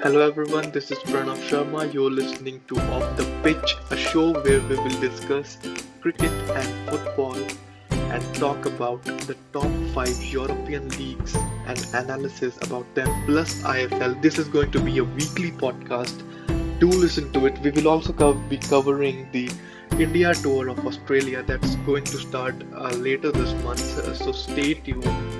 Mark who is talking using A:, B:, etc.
A: Hello everyone, this is Pranav Sharma. You're listening to Off the Pitch, a show where we will discuss cricket and football and talk about the top 5 European leagues and analysis about them plus ISL. This is going to be a weekly podcast. Do listen to it. We will also be covering the India tour of Australia that's going to start uh, later this month. Uh, so stay tuned